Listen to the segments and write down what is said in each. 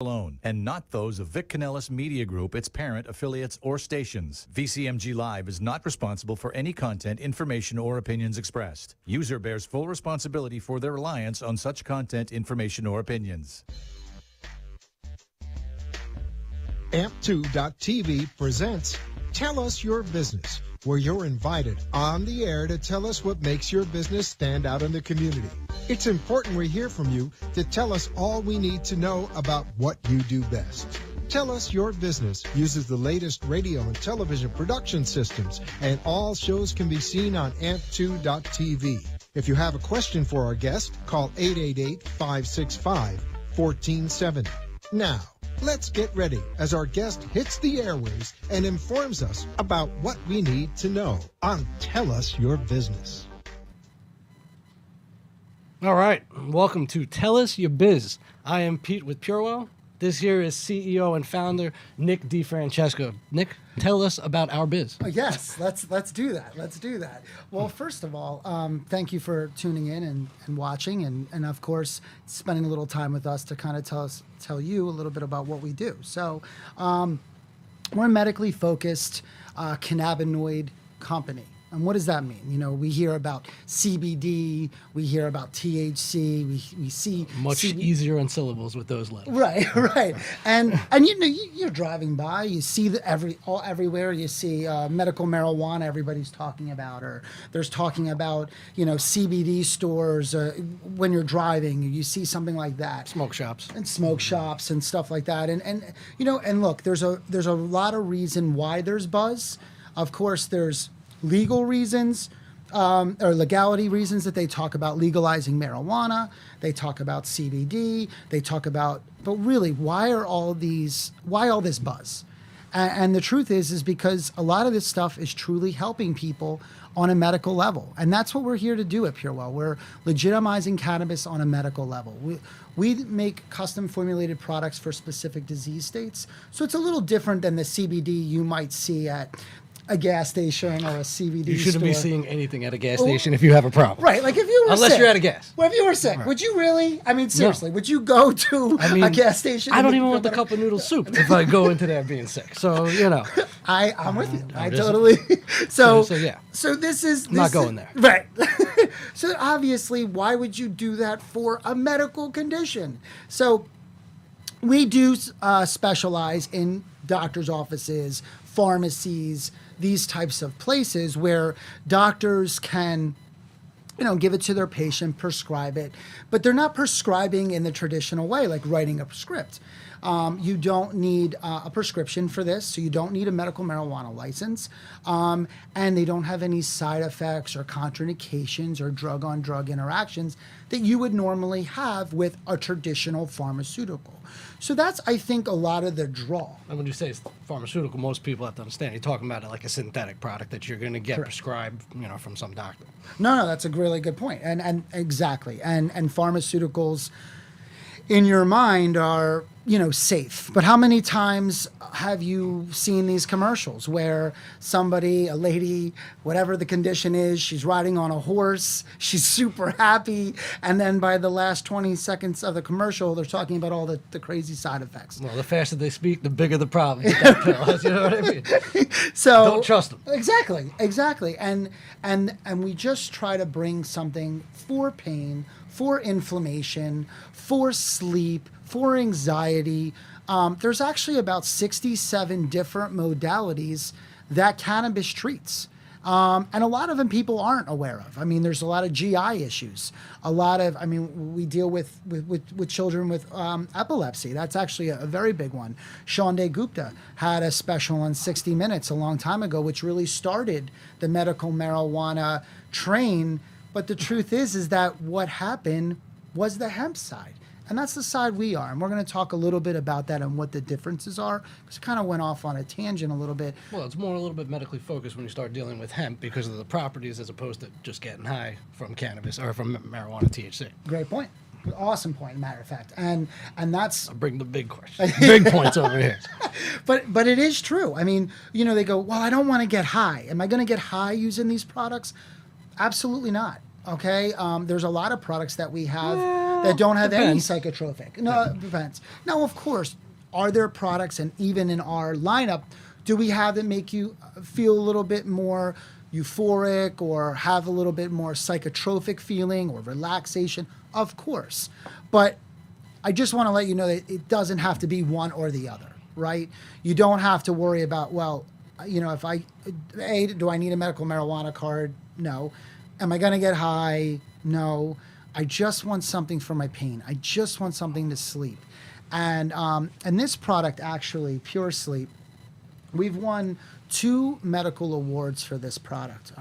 alone, and not those of Vic Canellis Media Group, its parent, affiliates, or stations. VCMG Live is not responsible for any content, information, or opinions expressed. User bears full responsibility for their reliance on such content, information, or opinions. Amp2.tv presents Tell Us Your Business, where you're invited on the air to tell us what makes your business stand out in the community. It's important we hear from you to tell us all we need to know about what you do best. Tell Us Your Business uses the latest radio and television production systems, and all shows can be seen on amp2.tv. If you have a question for our guest, call 888 565 1470. Now, let's get ready as our guest hits the airways and informs us about what we need to know on Tell Us Your Business. All right, welcome to Tell Us Your Biz. I am Pete with Purwell. This here is CEO and founder Nick DeFrancesco. Nick, tell us about our biz. Uh, Yes, let's let's do that. Let's do that. Well, first of all, um, thank you for tuning in and, and watching, and, and of course spending a little time with us to kind of tell us tell you a little bit about what we do. So, um, we're a medically focused uh, cannabinoid company. And what does that mean? You know, we hear about CBD, we hear about THC, we, we see Much CB easier on syllables with those letters. Right, right, and and you know you, you're driving by, you see the every all everywhere. You see uh, medical marijuana. Everybody's talking about, or there's talking about you know CBD stores. Uh, when you're driving, you see something like that Smoke shops. and smoke shops and stuff like that. And and you know, and look, there's a there's a lot of reason why there's buzz. Of course, there's legal reasons um, or legality reasons that they talk about legalizing marijuana. They talk about CBD. They talk about, but really, why are all these? Why all this buzz? And, and the truth is, is because a lot of this stuff is truly helping people on a medical level, and that's what we're here to do at Purwell. We're legitimizing cannabis on a medical level. We we make custom formulated products for specific disease states, so it's a little different than the CBD you might see at a gas station or a CBD. You shouldn't be store. seeing anything at a gas station if you have a problem. Right, like if you were Unless sick, you're out of gas. Well, if you were sick, would you really? I mean, seriously, would you go to I mean, a gas station? I and don't even want the better? cup of noodle soup if I go into there being sick. So, you know, I, I'm with you. I just- totally. So, so, yeah. So this is this not is- going there. Right. so obviously, why would you do that for a medical condition? So we do uh, specialize in doctors' offices, pharmacies, these types of places where doctors can you know, give it to their patient, prescribe it, but they're not prescribing in the traditional way, like writing a script. Um, you don't need uh, a prescription for this, so you don't need a medical marijuana license, um, and they don't have any side effects or contraindications or drug on drug interactions that you would normally have with a traditional pharmaceutical. So that's, I think, a lot of the draw. and when you say it's pharmaceutical, most people have to understand you're talking about it like a synthetic product that you're going to get prescribed, you know, from some doctor. No, no, that's a really good point, and and exactly, and and pharmaceuticals, in your mind, are you know safe. But how many times have you seen these commercials where somebody, a lady, whatever the condition is, she's riding on a horse, she's super happy, and then by the last twenty seconds of the commercial, they're talking about all the, the crazy side effects. Well, the faster they speak, the bigger the problem. you know what I mean? So Don't trust them. Exactly, exactly, and and and we just try to bring something for pain, for inflammation, for sleep, for anxiety. Um, there's actually about 67 different modalities that cannabis treats. Um, and a lot of them people aren't aware of. I mean, there's a lot of GI issues. A lot of, I mean, we deal with with, with, with children with um, epilepsy. That's actually a, a very big one. Sanjay Gupta had a special on 60 Minutes a long time ago, which really started the medical marijuana train. But the truth is, is that what happened was the hemp side. And that's the side we are. And we're going to talk a little bit about that and what the differences are. Because it kind of went off on a tangent a little bit. Well, it's more a little bit medically focused when you start dealing with hemp because of the properties as opposed to just getting high from cannabis or from marijuana THC. Great point. Awesome point, matter of fact. And and that's I'll bring the big question. big points over here. but but it is true. I mean, you know, they go, "Well, I don't want to get high. Am I going to get high using these products?" Absolutely not. Okay, um, there's a lot of products that we have that don't have depends. any psychotropic. No, it depends. Now, of course, are there products, and even in our lineup, do we have that make you uh, feel a little bit more euphoric or have a little bit more psychotropic feeling or relaxation? Of course. But I just want to let you know that it doesn't have to be one or the other, right? You don't have to worry about, well, uh, you know, if I, uh, A, do I need a medical marijuana card? No. Am I going to get high? No. I just want something for my pain. I just want something to sleep. And, um, and this product actually, Pure Sleep, we've won two medical awards for this product.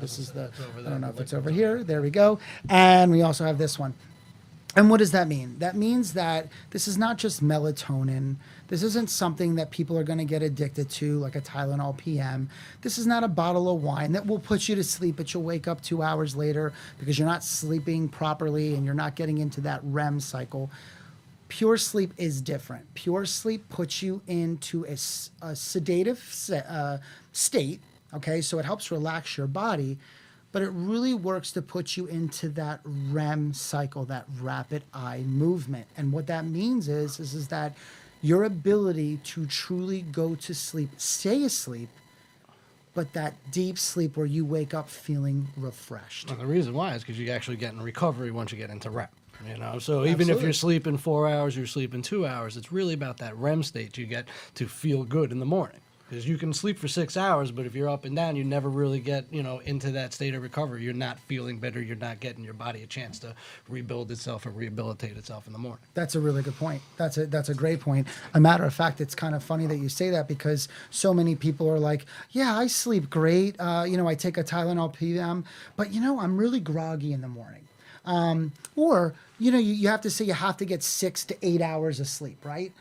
This is the, I don't know if it's over here. There we go. And we also have this one. And what does that mean? That means that this is not just melatonin. This isn't something that people are going to get addicted to, like a Tylenol PM. This is not a bottle of wine that will put you to sleep, but you'll wake up two hours later because you're not sleeping properly and you're not getting into that REM cycle. Pure sleep is different. Pure sleep puts you into a, a sedative se- uh, state. Okay, so it helps relax your body, but it really works to put you into that REM cycle, that rapid eye movement. And what that means is, is, is that your ability to truly go to sleep, stay asleep, but that deep sleep where you wake up feeling refreshed. And the reason why is because you actually get in recovery once you get into REM. You know, so even if you're sleeping four hours, you're sleeping two hours. It's really about that REM state you get to feel good in the morning. Because you can sleep for six hours, but if you're up and down, you never really get you know into that state of recovery. You're not feeling better. You're not getting your body a chance to rebuild itself and rehabilitate itself in the morning. That's a really good point. That's a that's a great point. A matter of fact, it's kind of funny that you say that because so many people are like, "Yeah, I sleep great. Uh, you know, I take a Tylenol PM, but you know, I'm really groggy in the morning." Um, or you know, you, you have to say you have to get six to eight hours of sleep, right?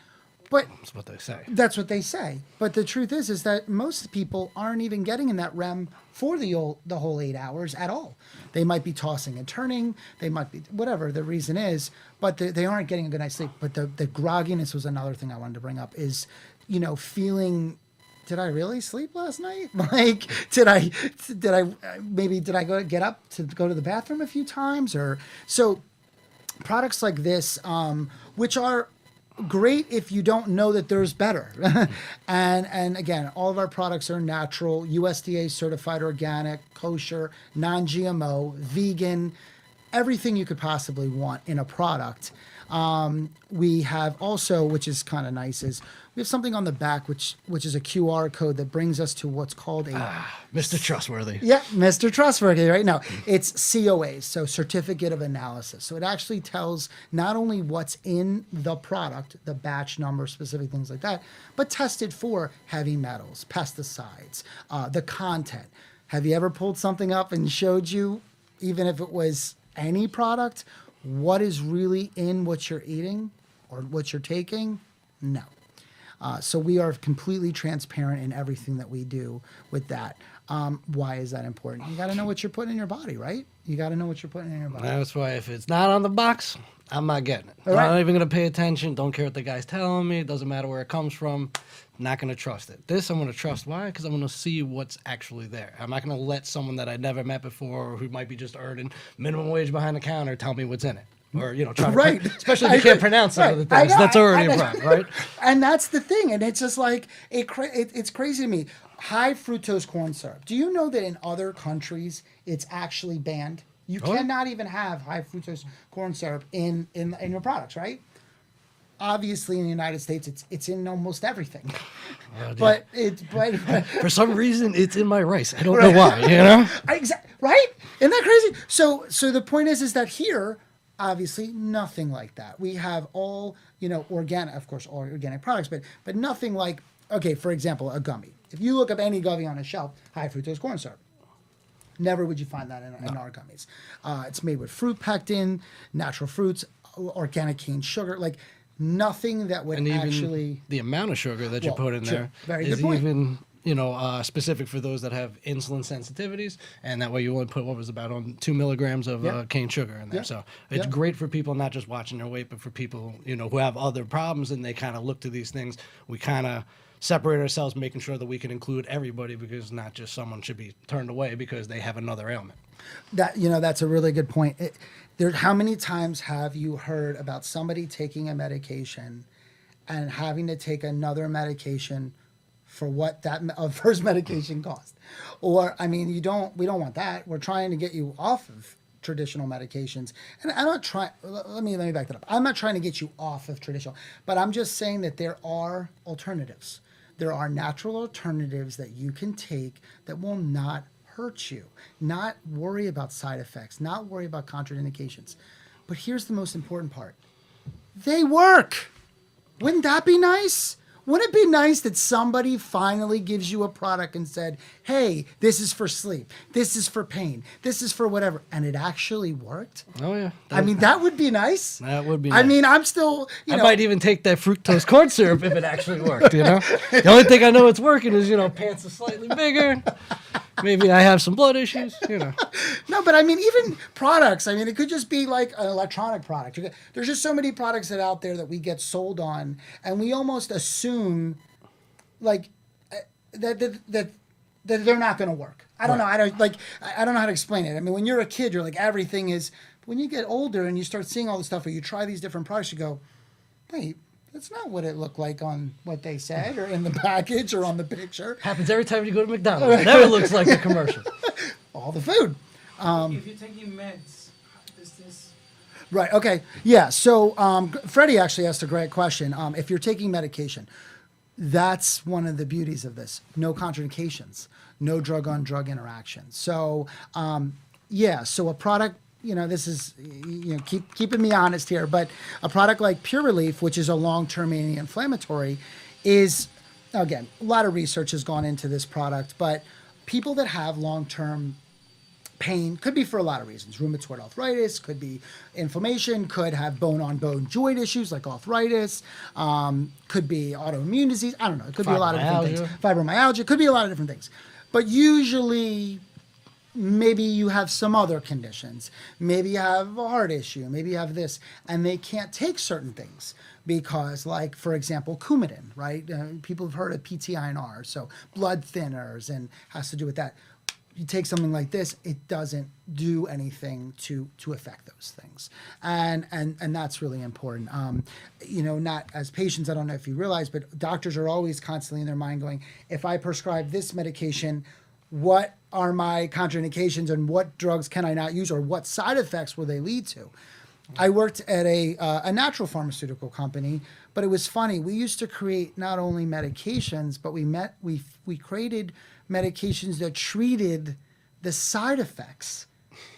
But That's what they say. that's what they say. But the truth is, is that most people aren't even getting in that REM for the whole, the whole eight hours at all. They might be tossing and turning. They might be whatever the reason is, but they, they aren't getting a good night's sleep. But the the grogginess was another thing I wanted to bring up. Is you know feeling. Did I really sleep last night? Like, did I, did I, maybe did I go get up to go to the bathroom a few times or so? products like this, um, which are great if you don't know that there's better. and and again, all of our products are natural, USDA certified organic, kosher, non-GMO, vegan, everything you could possibly want in a product. Um, we have also, which is kind of nice, is we have something on the back which which is a QR code that brings us to what's called a Mr. Trustworthy. yeah, Mr. Trustworthy, right? now it's COAs, so Certificate of Analysis. So it actually tells not only what's in the product, the batch number, specific things like that, but tested for heavy metals, pesticides, uh, the content. Have you ever pulled something up and showed you, even if it was any product, what is really in what you're eating or what you're taking? No. Uh, so we are completely transparent in everything that we do with that. Um, why is that important? You got to know what you're putting in your body, right? You got to know what you're putting in your body. That's why if it's not on the box, I'm not getting it. All I'm right. not even gonna pay attention. Don't care what the guy's telling me. It doesn't matter where it comes from. Not gonna trust it. This I'm gonna trust. Why? Because I'm gonna see what's actually there. I'm not gonna let someone that I never met before, or who might be just earning minimum wage behind the counter, tell me what's in it. Or you know, try to Right. especially if you can't pronounce some of the things. know. That's already a problem, right? And that's the thing, and it's just like it, cra- it. It's crazy to me. High fructose corn syrup. Do you know that in other countries it's actually banned? You Oh, cannot even have high fructose corn syrup in, in in your products, right? Obviously, in the United States, it's it's in almost everything. But it's but, but For some reason, it's in my rice. I don't know why. You know. Exactly right. Isn't that crazy? So so the point is is that here, obviously, nothing like that. We have all you know organic, of course, all organic products, but but nothing like okay, for example, a gummy. If you look up any gummy on a shelf, high fructose corn syrup. Never would you find that in, in our gummies. Uh, it's made with fruit pectin, natural fruits, organic cane sugar, like nothing that would and actually. the amount of sugar that you Well, put in sure. there Very is good point. even you know, uh, specific for those that have insulin sensitivities, and that way you only put what was about on two milligrams of Yep. uh, cane sugar in there. Yep. So it's Yep. great for people not just watching their weight, but for people you know who have other problems and they kind of look to these things. We kind of separate ourselves, making sure that we can include everybody because not just someone should be turned away because they have another ailment. that you know that's a really good point. It, there, how many times have you heard about somebody taking a medication and having to take another medication for what that uh, first medication cost? Or I mean, you don't. We don't want that. We're trying to get you off of traditional medications. And I'm not trying. Let me let me back that up. I'm not trying to get you off of traditional, but I'm just saying that there are alternatives. There are natural alternatives that you can take that will not hurt you, not worry about side effects, not worry about contraindications. But here's the most important part they work. Wouldn't that be nice? Wouldn't it be nice that somebody finally gives you a product and said, hey, this is for sleep, this is for pain, this is for whatever, and it actually worked? Oh yeah, I mean, that would be nice. That would be I nice. mean, I'm still, you I know, might even take that fructose corn syrup if it actually worked. You know, the only thing I know it's working is you know pants are slightly bigger. Maybe I have some blood issues. You know, No, but I mean, even products. I mean, it could just be like an electronic product. There's just so many products that out there that we get sold on, and we almost assume, like, uh, that that that, that they're not going to work. I don't know. I don't like. I I don't know how to explain it. I mean, when you're a kid, you're like everything is. When you get older and you start seeing all this stuff, or you try these different products, you go, wait. That's not what it looked like on what they said, or in the package, or on the picture. happens every time you go to McDonald's. It never looks like the commercial. All the food. if you're taking meds, is this Right. Okay. Yeah. So um, Freddie actually asked a great question. Um, if you're taking medication, that's one of the beauties of this. No contraindications. No drug on drug interaction. So um, yeah. So a product. You know, this is you know keep keeping me honest here, but a product like Pure Relief, which is a long-term anti-inflammatory, is again a lot of research has gone into this product, but people that have long-term pain. Could be for a lot of reasons. Rheumatoid arthritis could be inflammation could have bone on bone joint issues like arthritis um, could be autoimmune disease. I don't know. It could be a lot of different things. Fibromyalgia. Could be a lot of different things. But usually maybe you have some other conditions. Maybe you have a heart issue. Maybe you have this. And they can't take certain things because like for example coumadin right? Uh, people have heard of PT/INR so blood thinners and has to do with that you take something like this, it doesn't do anything to to affect those things, and and and that's really important. Um, you know, not as patients, I don't know if you realize, but doctors are always constantly in their mind going, if I prescribe this medication, what are my contraindications and what drugs can I not use or what side effects will they lead to? I worked at a uh, a natural pharmaceutical company, but it was funny. We used to create not only medications, but we met we we created medications that treated the side effects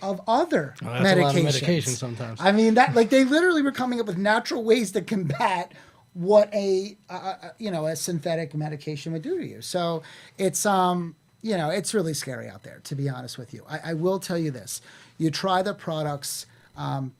of other Oh, medications. lot of medication sometimes. I mean that like they literally were coming up with natural ways to combat what a uh, you know a synthetic medication would do to you. So it's um you know it's really scary out there to be honest with you. I, I will tell you this: you try the products. Um,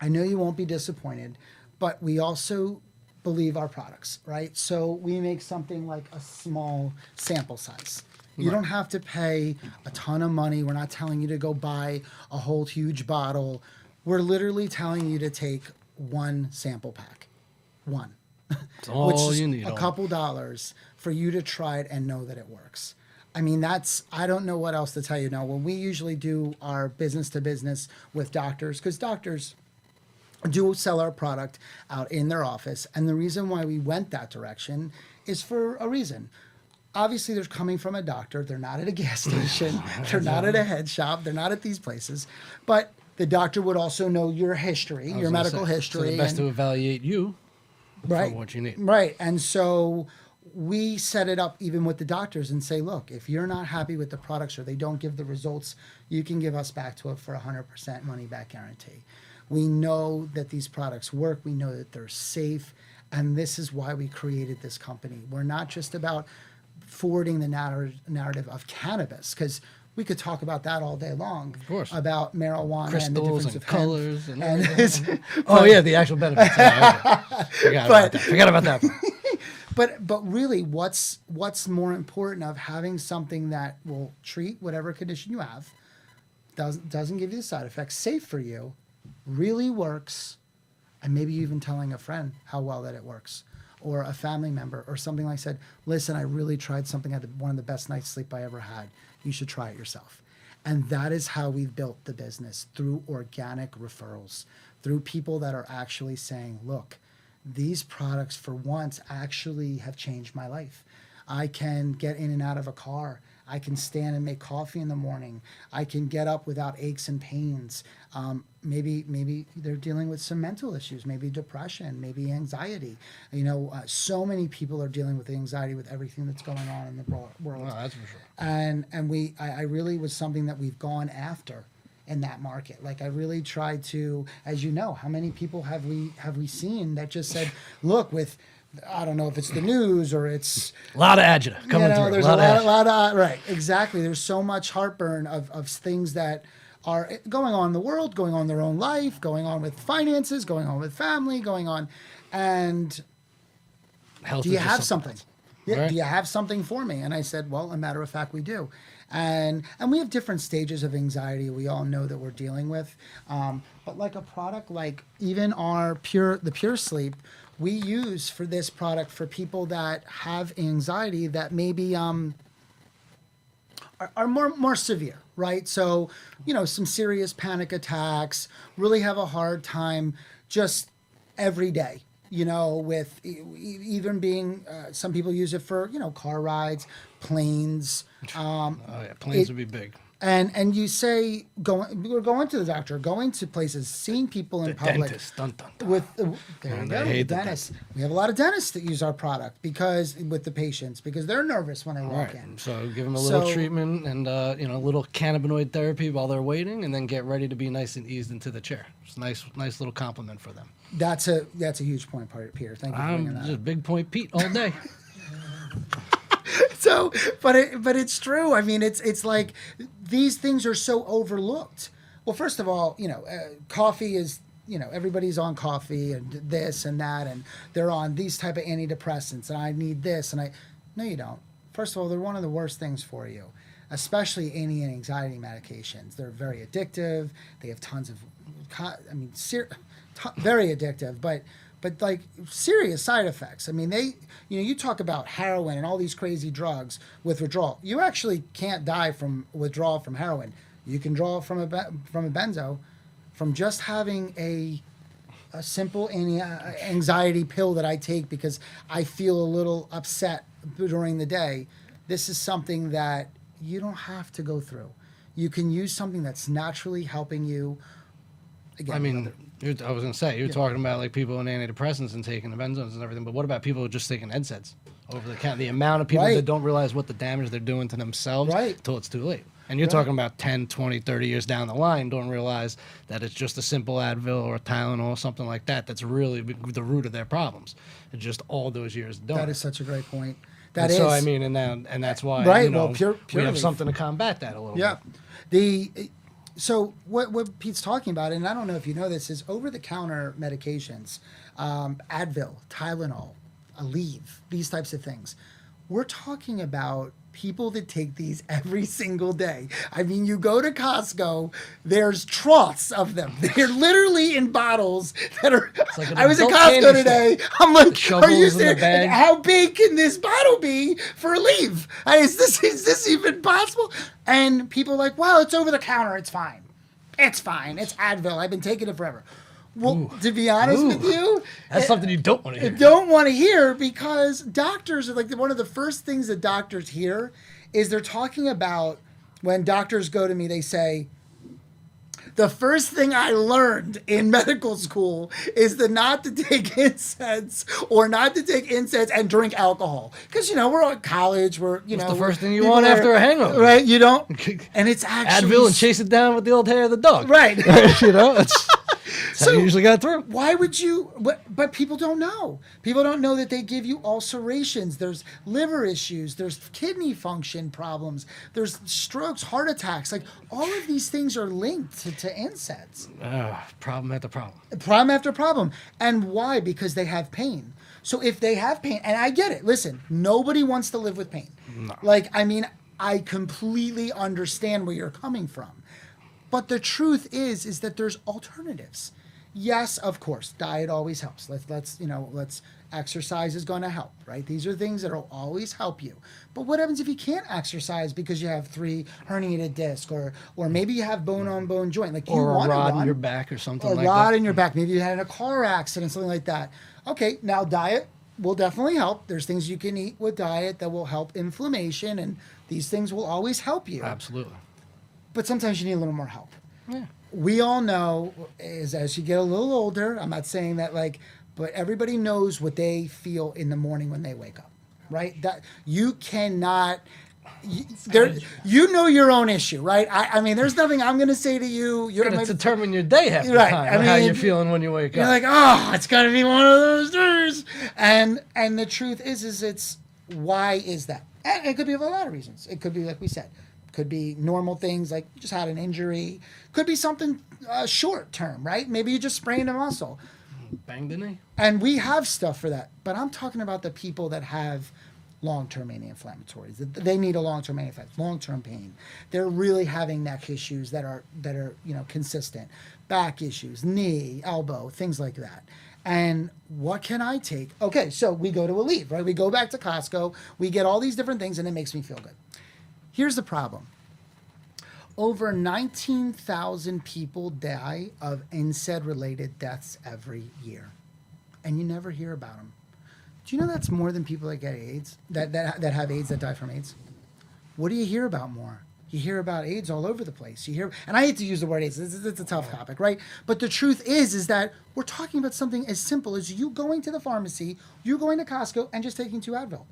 I know you won't be disappointed, but we also believe our products, right? So we make something like a small sample size. You don't have to pay a ton of money. We're not telling you to go buy a whole huge bottle. We're literally telling you to take one sample pack. One. It's all which is you need. a couple dollars for you to try it and know that it works. I mean, that's, I don't know what else to tell you now. When we usually do our business to business with doctors, because doctors, do sell our product out in their office. And the reason why we went that direction is for a reason. Obviously, they're coming from a doctor. They're not at a gas station. they're not at a head shop. They're not at these places. But the doctor would also know your history, your medical say, history. So the best and- to evaluate you right. what you need. Right. And so we set it up even with the doctors and say, look, if you're not happy with the products or they don't give the results, you can give us back to it for a 100% money back guarantee. We know that these products work, we know that they're safe, and this is why we created this company. We're not just about forwarding the narr- narrative of cannabis, because we could talk about that all day long. Of course. About marijuana and the Crystals difference and of colors and And oh yeah, the actual benefits. Yeah, okay. Forgot about But- that. Forgot about that. part. but but really, what's what's more important of having something that will treat whatever condition you have, doesn't doesn't give you the side effects, safe for you, really works, and maybe even telling a friend how well that it works, or a family member, or something like said, listen, I really tried something. I had one of the best night's sleep I ever had. You should try it yourself. And that is how we've built the business through organic referrals, through people that are actually saying, look, these products for once actually have changed my life. I can get in and out of a car. I can stand and make coffee in the morning. I can get up without aches and pains. Um, maybe maybe they're dealing with some mental issues, maybe depression, maybe anxiety. You know, uh, so many people are dealing with anxiety with everything that's going on in the bro- world No, that's for sure. and and we I, I really was something that we've gone after in that market like i really tried to as you know how many people have we have we seen that just said look with i don't know if it's the news or it's A lot of agita coming you know, through. there's a lot, a lot, of lot of right exactly there's so much heartburn of, of things that are going on in the world going on their own life going on with finances going on with family going on and health do you have something? else. Yeah, Right. do you have something for me? And I said, well, a matter of fact, we do. And and we have different stages of anxiety. We all know that we're dealing with. Um, but like a product like even our pure the Pure Sleep, we use for this product for people that have anxiety that maybe um, are, are more more severe, right? So, you know, some serious panic attacks, really have a hard time just every day. You know, with even being, uh, some people use it for you know car rides, planes, um, Oh yeah, planes It- would be big. And and you say going we're going to the doctor, going to places, seeing people in The public dentist. Dun, dun, dun. with uh, there And you go, the the dentists. We have a lot of dentists that use our product because with the patients because they're nervous when they walk Right. in. So give them a little So- treatment and uh, you know a little cannabinoid therapy while they're waiting, and then get ready to be nice and eased into the chair. It's a nice, nice little compliment for them. That's a that's a huge point, Peter. Thank you for I'm just big point Pete all day. so but it but it's true. I mean it's it's like these things are so overlooked. Well first of all you know uh, coffee is you know everybody's on coffee and this and that and they're on these type of antidepressants and i need this and i no you don't. First of all they're one of the worst things for you especially any anxiety medications. They're very addictive. They have tons of i mean ser- t- very addictive but but like serious side effects. I mean, they, you know, you talk about heroin and all these crazy drugs with withdrawal. You actually can't die from withdrawal from heroin. You can draw from a from a benzo, from just having a a simple anti- uh, anxiety pill that I take because I feel a little upset during the day. This is something that you don't have to go through. You can use something that's naturally helping you. Again, I mean, you're, I was gonna say you're talking about like people on antidepressants and taking the benzos and everything, but what about people who are just taking NSAIDs over the counter? The amount of people Right. that don't realize what the damage they're doing to themselves Right. until it's too late. And you're Right. talking about 10, 20, 30 years down the line, don't realize that it's just a simple Advil or a Tylenol, or something like that, that's really the root of their problems. It's just all those years doing. that is such a great point. And That is so I mean, and then, and that's why Right, you know, well, pure- we pure have something to combat that a little Yeah. bit. The so what what Pete's talking about, and I don't know if you know this, is over the counter medications, um, Advil, Tylenol, Aleve, these types of things. We're talking about people that take these every single day. I mean, you go to Costco, there's troughs of them. They're literally in bottles that are. like I was at Costco store. today. I'm like, are you serious? How big can this bottle be for Aleve? I- Is this is this even possible? And people are like, well, it's over the counter. It's fine. It's fine. It's Advil. I've been taking it forever. Well, to be honest with you, That's it- something you don't want to hear. don't want to hear because doctors are like one of the first things that doctors hear is they're talking about when doctors go to me, they say, the first thing I learned in medical school is the not to take NSAIDs or not to take NSAIDs and drink alcohol. Because, you know, we're at college, we're, you What's know. the first thing you want after a hangover? Right? You don't. And it's actually. Advil and chase it down with the old hair of the dog. Right. you know, that's, that's how So- you usually got through. Why would you? But, but people don't know. People don't know that they give you ulcerations. There's liver issues. There's kidney function problems. There's strokes, heart attacks. Like all of these things are linked to, to NSAIDs. Problem after problem. Problem after problem. And why? Because they have pain. So if they have pain, and I get it, listen, nobody wants to live with pain. Like, I mean, I completely understand where you're coming from. But the truth is, is that there's alternatives. Yes, of course, diet always helps. Let's let's you know let's exercise is going to help, right? These are things that will always help you. But what happens if you can't exercise because you have three herniated disc, or or maybe you have bone on bone joint, like you or a rod run, in your back or something like that. or a rod that. in your back. Maybe you had a car accident, something like that. Okay, now diet will definitely help. There's things you can eat with diet that will help inflammation, and these things will always help you Absolutely. But sometimes you need a little more help. We all know is as you get a little older, I'm not saying that like, but everybody knows what they feel in the morning when they wake up, right? That you cannot. You, there, you know your own issue, right? I, I mean, there's nothing I'm going to say to you. You're You're going to determine your day half the Right, time, I how you're feeling when you wake up. you're like, oh, it's got to be one of those days. And and the truth is, is it's why is that? And it could be for a lot of reasons. It could be like we said, could be normal things like just had an injury. Could be something uh, short term, right? Maybe you just sprained a muscle. Bang the knee. And we have stuff for that. But I'm talking about the people that have long-term anti-inflammatories. They need a long-term anti long-term pain. They're really having neck issues that are that are, you know, consistent. Back issues, knee, elbow, things like that. And what can I take? Okay, so we go to Elite, right? We go back to Costco, we get all these different things and it makes me feel good. Here's the problem. Over 19,000 people die of NSAID related deaths every year. And you never hear about them. Do you know that's more than people that get AIDS, that, that, that have AIDS that die from AIDS? What do you hear about more? You hear about AIDS all over the place. You hear, and I hate to use the word AIDS. It's, it's a tough topic, right? But the truth is, is that we're talking about something as simple as you going to the pharmacy, you going to Costco, and just taking two Advil,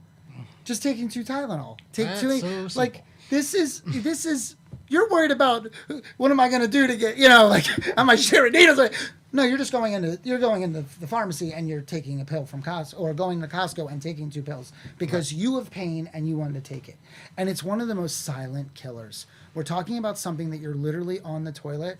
just taking two Tylenol. Take That's two, so like. This is this is. You're worried about what am I going to do to get you know like am I sharing needles? Like, no, you're just going into you're going into the pharmacy and you're taking a pill from Costco or going to Costco and taking two pills because you have pain and you want to take it. And it's one of the most silent killers. We're talking about something that you're literally on the toilet.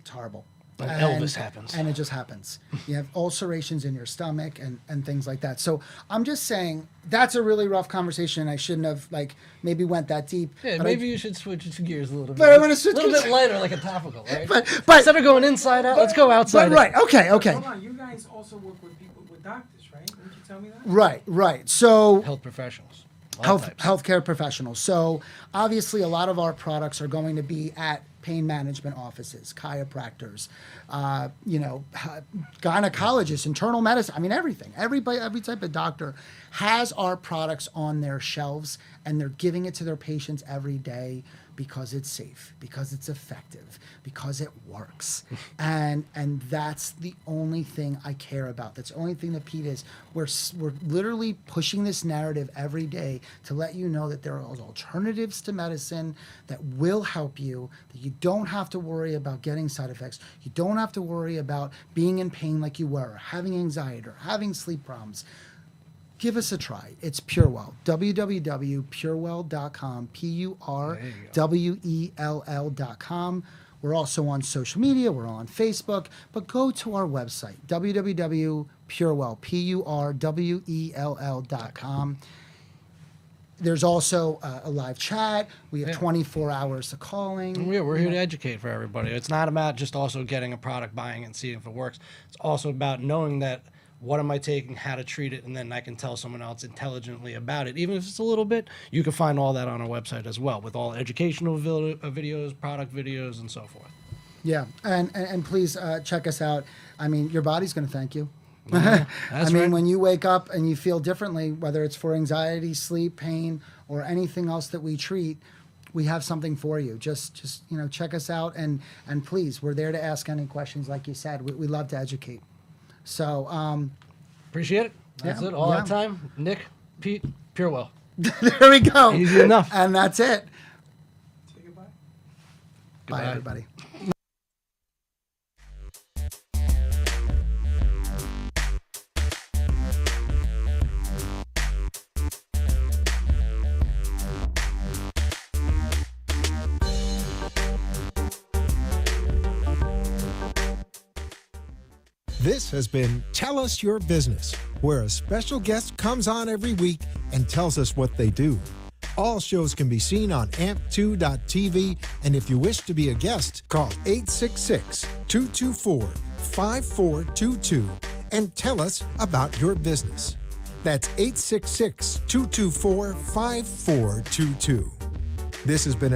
It's horrible. Like Elvis happens. And it just happens. You have ulcerations in your stomach and, and things like that. So I'm just saying that's a really rough conversation. I shouldn't have like maybe went that deep. Yeah, but I- maybe you should switch it to gears a little bit. But I wanna switch a little bit lighter, like a topical, right? But- but- instead of going inside out, let's go outside. but in. right, okay, okay. Hold on, you guys also work with people with doctors, right? Didn't you tell me that? Right, right. So Health professionals. health types. healthcare professionals. So obviously, a lot of our products are going to be at pain management offices, chiropractors, uh, you know, gynecologists, internal medicine. I mean, everything. Everybody, every type of doctor has our products on their shelves, and they're giving it to their patients every day because it's safe, because it's effective, because it works. and and that's the only thing I care about. That's the only thing that Pete is. We're we're literally pushing this narrative every day to let you know that there are alternatives to medicine that will help you. That you don't have to worry about getting side effects. You don't have to worry about being in pain like you were, or having anxiety, or having sleep problems give us a try. It's Purwell. www.purwell.com. P U R W E L L.com. We're also on social media. We're on Facebook. But go to our website, www.purewell, P U R W E L L.com. There's also uh, a live chat. We have Yeah. 24 hours of calling. Yeah, we're here to educate for everybody. It's not about just also getting a product, buying it, and seeing if it works. It's also about knowing that what am I taking, how to treat it, and then I can tell someone else intelligently about it. Even if it's a little bit, you can find all that on our website as well, with all educational vil- uh, videos, product videos, and so forth. Yeah, and and, and please uh, check us out. I mean, your body's going to thank you. I that's mean, right. when you wake up and you feel differently, whether it's for anxiety, sleep, pain, or anything else that we treat, we have something for you. Just just you know, check us out and and please, we're there to ask any questions. Like you said, we, we love to educate. So um, Appreciate it. That's Yeah, it. All yeah. that time. Nick, Pete, Purwell. there we go. Easy enough. And that's it. Say goodbye. Bye, everybody. This has been Tell Us Your Business, where a special guest comes on every week and tells us what they do. All shows can be seen on amp2.tv, and if you wish to be a guest, call 866 224 5422 and tell us about your business. That's 866 224 5422. This has been